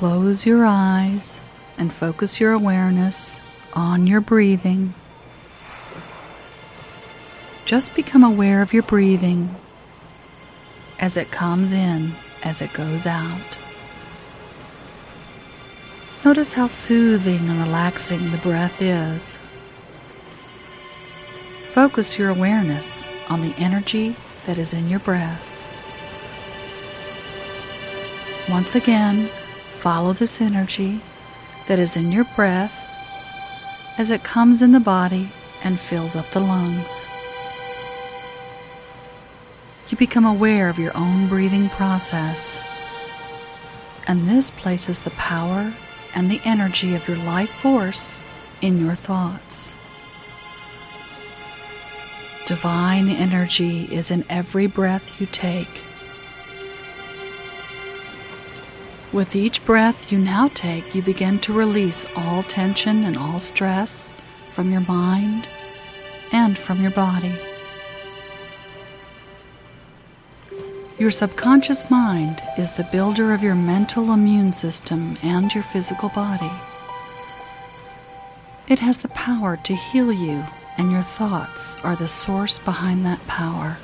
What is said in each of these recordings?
close your eyes and focus your awareness on your breathing. Just become aware of your breathing as it comes in, as it goes out. Notice how soothing and relaxing the breath is. Focus your awareness on the energy that is in your breath. Once again, follow this energy that is in your breath as it comes in the body and fills up the lungs. You become aware of your own breathing process, and this places the power and the energy of your life force in your thoughts. Divine energy is in every breath you take. With each breath you now take, you begin to release all tension and all stress from your mind and from your body. Your subconscious mind is the builder of your mental immune system and your physical body. It has the power to heal you, and your thoughts are the source behind that power.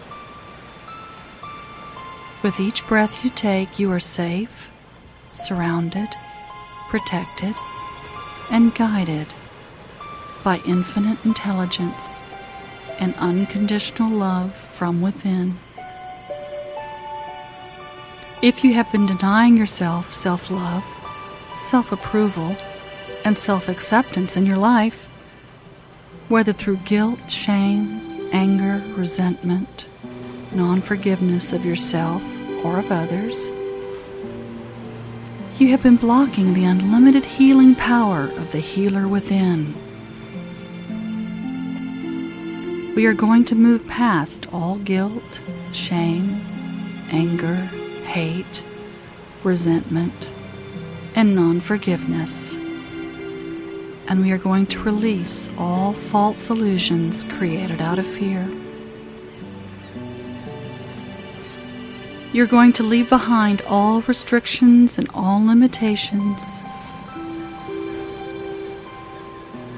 With each breath you take, you are safe, surrounded, protected, and guided by infinite intelligence and unconditional love from within. If you have been denying yourself self love, self approval, and self acceptance in your life, whether through guilt, shame, anger, resentment, non forgiveness of yourself or of others, you have been blocking the unlimited healing power of the healer within. We are going to move past all guilt, shame, anger, hate, resentment, and non forgiveness. And we are going to release all false illusions created out of fear. You're going to leave behind all restrictions and all limitations.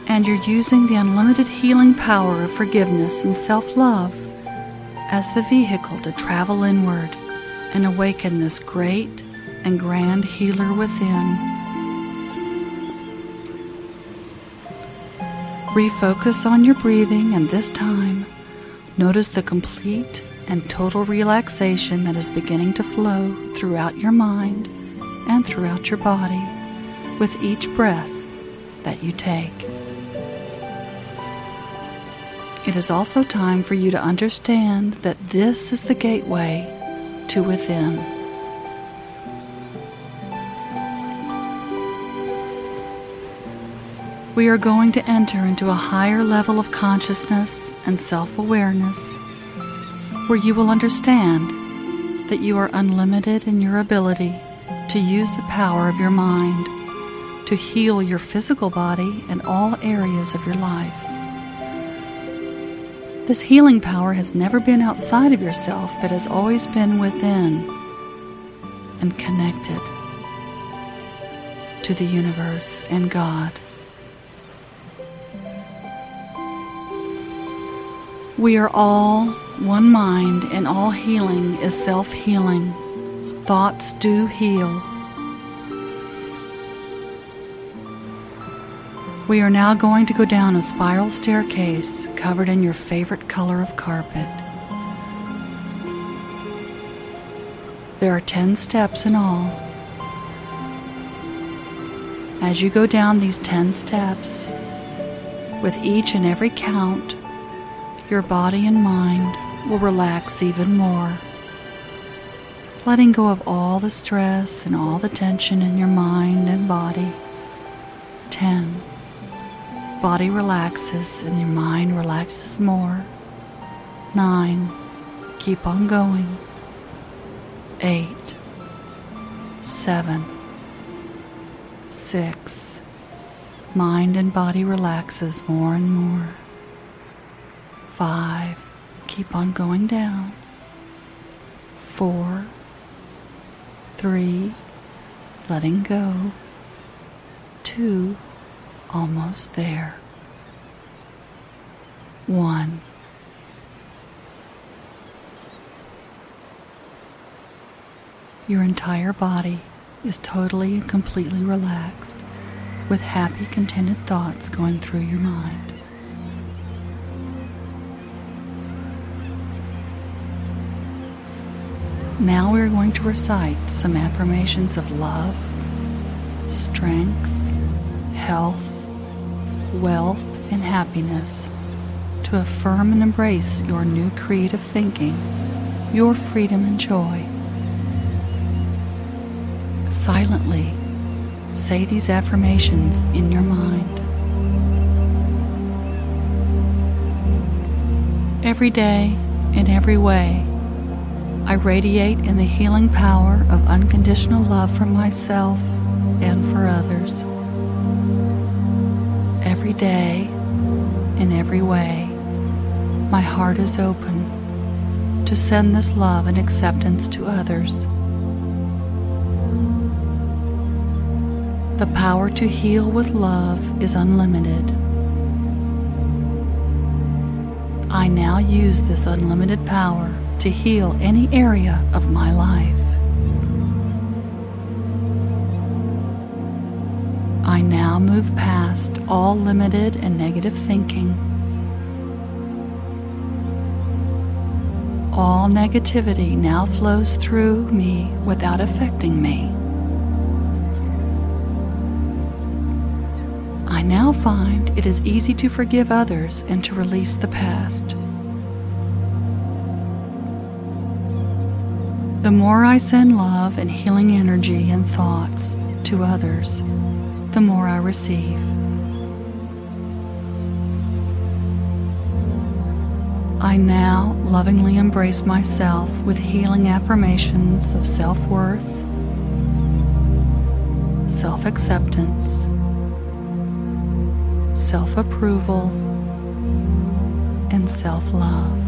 And you're using the unlimited healing power of forgiveness and self love as the vehicle to travel inward and awaken this great and grand healer within. Refocus on your breathing, and this time, notice the complete and total relaxation that is beginning to flow throughout your mind and throughout your body with each breath that you take. It is also time for you to understand that this is the gateway to within. We are going to enter into a higher level of consciousness and self awareness where you will understand that you are unlimited in your ability to use the power of your mind to heal your physical body and all areas of your life. This healing power has never been outside of yourself, but has always been within and connected to the universe and God. We are all one mind, and all healing is self healing. Thoughts do heal. We are now going to go down a spiral staircase covered in your favorite color of carpet. There are 10 steps in all. As you go down these 10 steps, with each and every count, your body and mind will relax even more. Letting go of all the stress and all the tension in your mind and body. 10 body relaxes and your mind relaxes more. Nine, keep on going. 8. 7. 6. mind and body relaxes more and more. Five, keep on going down. Four, three, letting go. Two, almost there. One. Your entire body is totally and completely relaxed with happy, contented thoughts going through your mind. Now we're going to recite some affirmations of love, strength, health, wealth, and happiness to affirm and embrace your new creative thinking, your freedom and joy. Silently say these affirmations in your mind. Every day, in every way, I radiate in the healing power of unconditional love for myself and for others. Every day, in every way, my heart is open to send this love and acceptance to others. The power to heal with love is unlimited. I now use this unlimited power to heal any area of my life. I now move past all limited and negative thinking. All negativity now flows through me without affecting me. I now find it is easy to forgive others and to release the past. The more I send love and healing energy and thoughts to others, the more I receive. I now lovingly embrace myself with healing affirmations of self worth, self acceptance, self approval, and self love.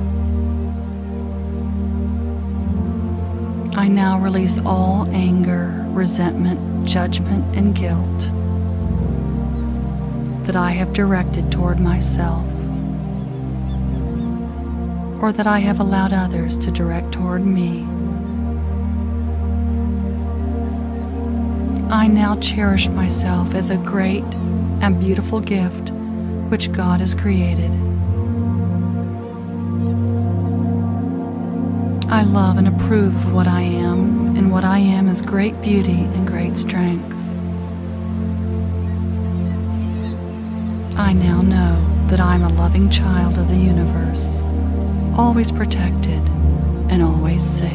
I now release all anger, resentment, judgment, and guilt that I have directed toward myself or that I have allowed others to direct toward me. I now cherish myself as a great and beautiful gift which God has created. I love and approve of what I am, and what I am is great beauty and great strength. I now know that I'm a loving child of the universe, always protected and always safe.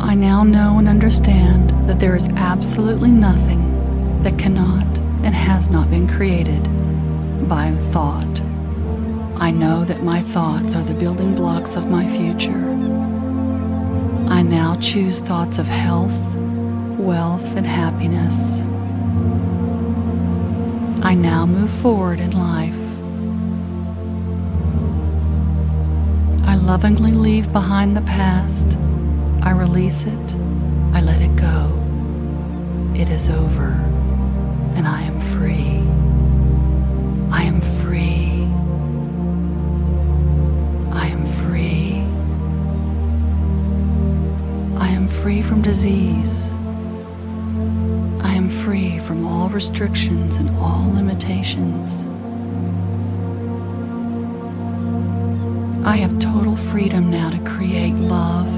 I now know and understand that there is absolutely nothing that cannot and has not been created by thought. I know that my thoughts are the building blocks of my future. I now choose thoughts of health, wealth, and happiness. I now move forward in life. I lovingly leave behind the past. I release it. I let it go. It is over, and I am free. Restrictions and all limitations. I have total freedom now to create love,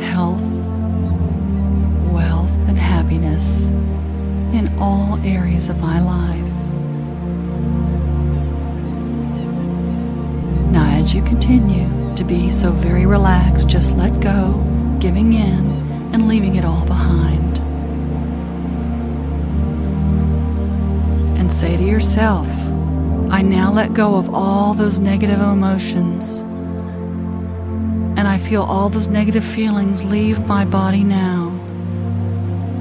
health, wealth, and happiness in all areas of my life. Now, as you continue to be so very relaxed, just let go giving in and leaving it all behind. And say to yourself, I now let go of all those negative emotions. And I feel all those negative feelings leave my body now.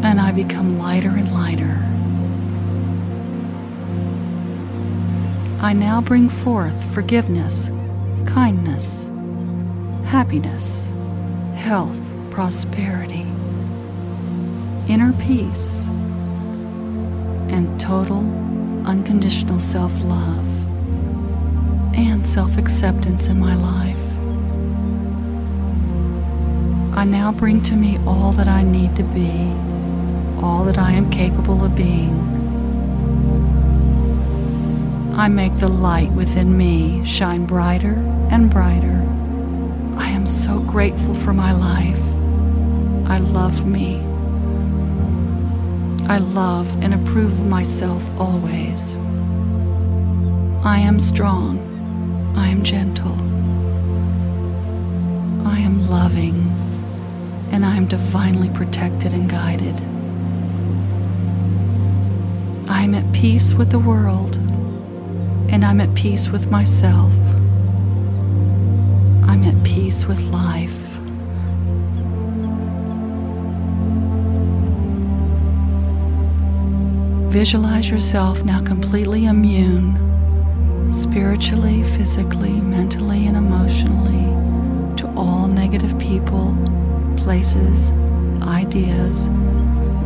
And I become lighter and lighter. I now bring forth forgiveness, kindness, happiness, health, prosperity, inner peace, and total unconditional self love and self acceptance in my life. I now bring to me all that I need to be, all that I am capable of being. I make the light within me shine brighter and brighter. I am so grateful for my life. I love me. I love and approve of myself always. I am strong. I am gentle. I am loving and I am divinely protected and guided. I am at peace with the world, and I'm at peace with myself. I'm at peace with life. Visualize yourself now completely immune, spiritually, physically, mentally, and emotionally, to all negative people places, ideas,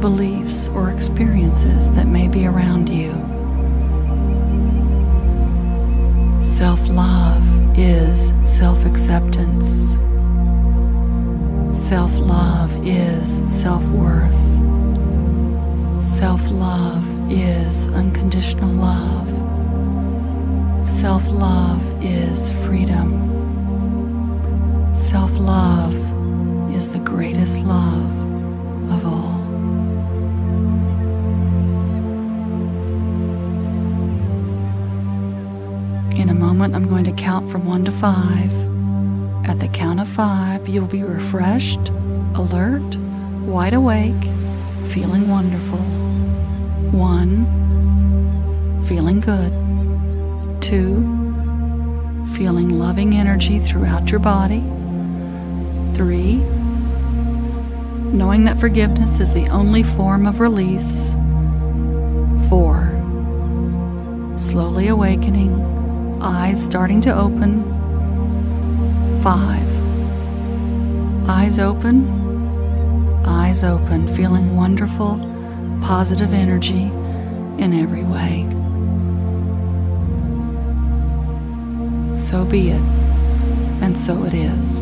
beliefs, or experiences that may be around you. Self love is self acceptance. Self love is self worth. Self love is unconditional love. Self love is freedom. Self love is the greatest love of all. In a moment, I'm going to count from one to five. At the count of five, you'll be refreshed, alert, wide awake, feeling wonderful. One, feeling good. Two, feeling loving energy throughout your body. Three, knowing that forgiveness is the only form of release. Four, slowly awakening, eyes starting to open. Five, eyes open, eyes open, feeling wonderful, positive energy in every way. So be it, and so it is.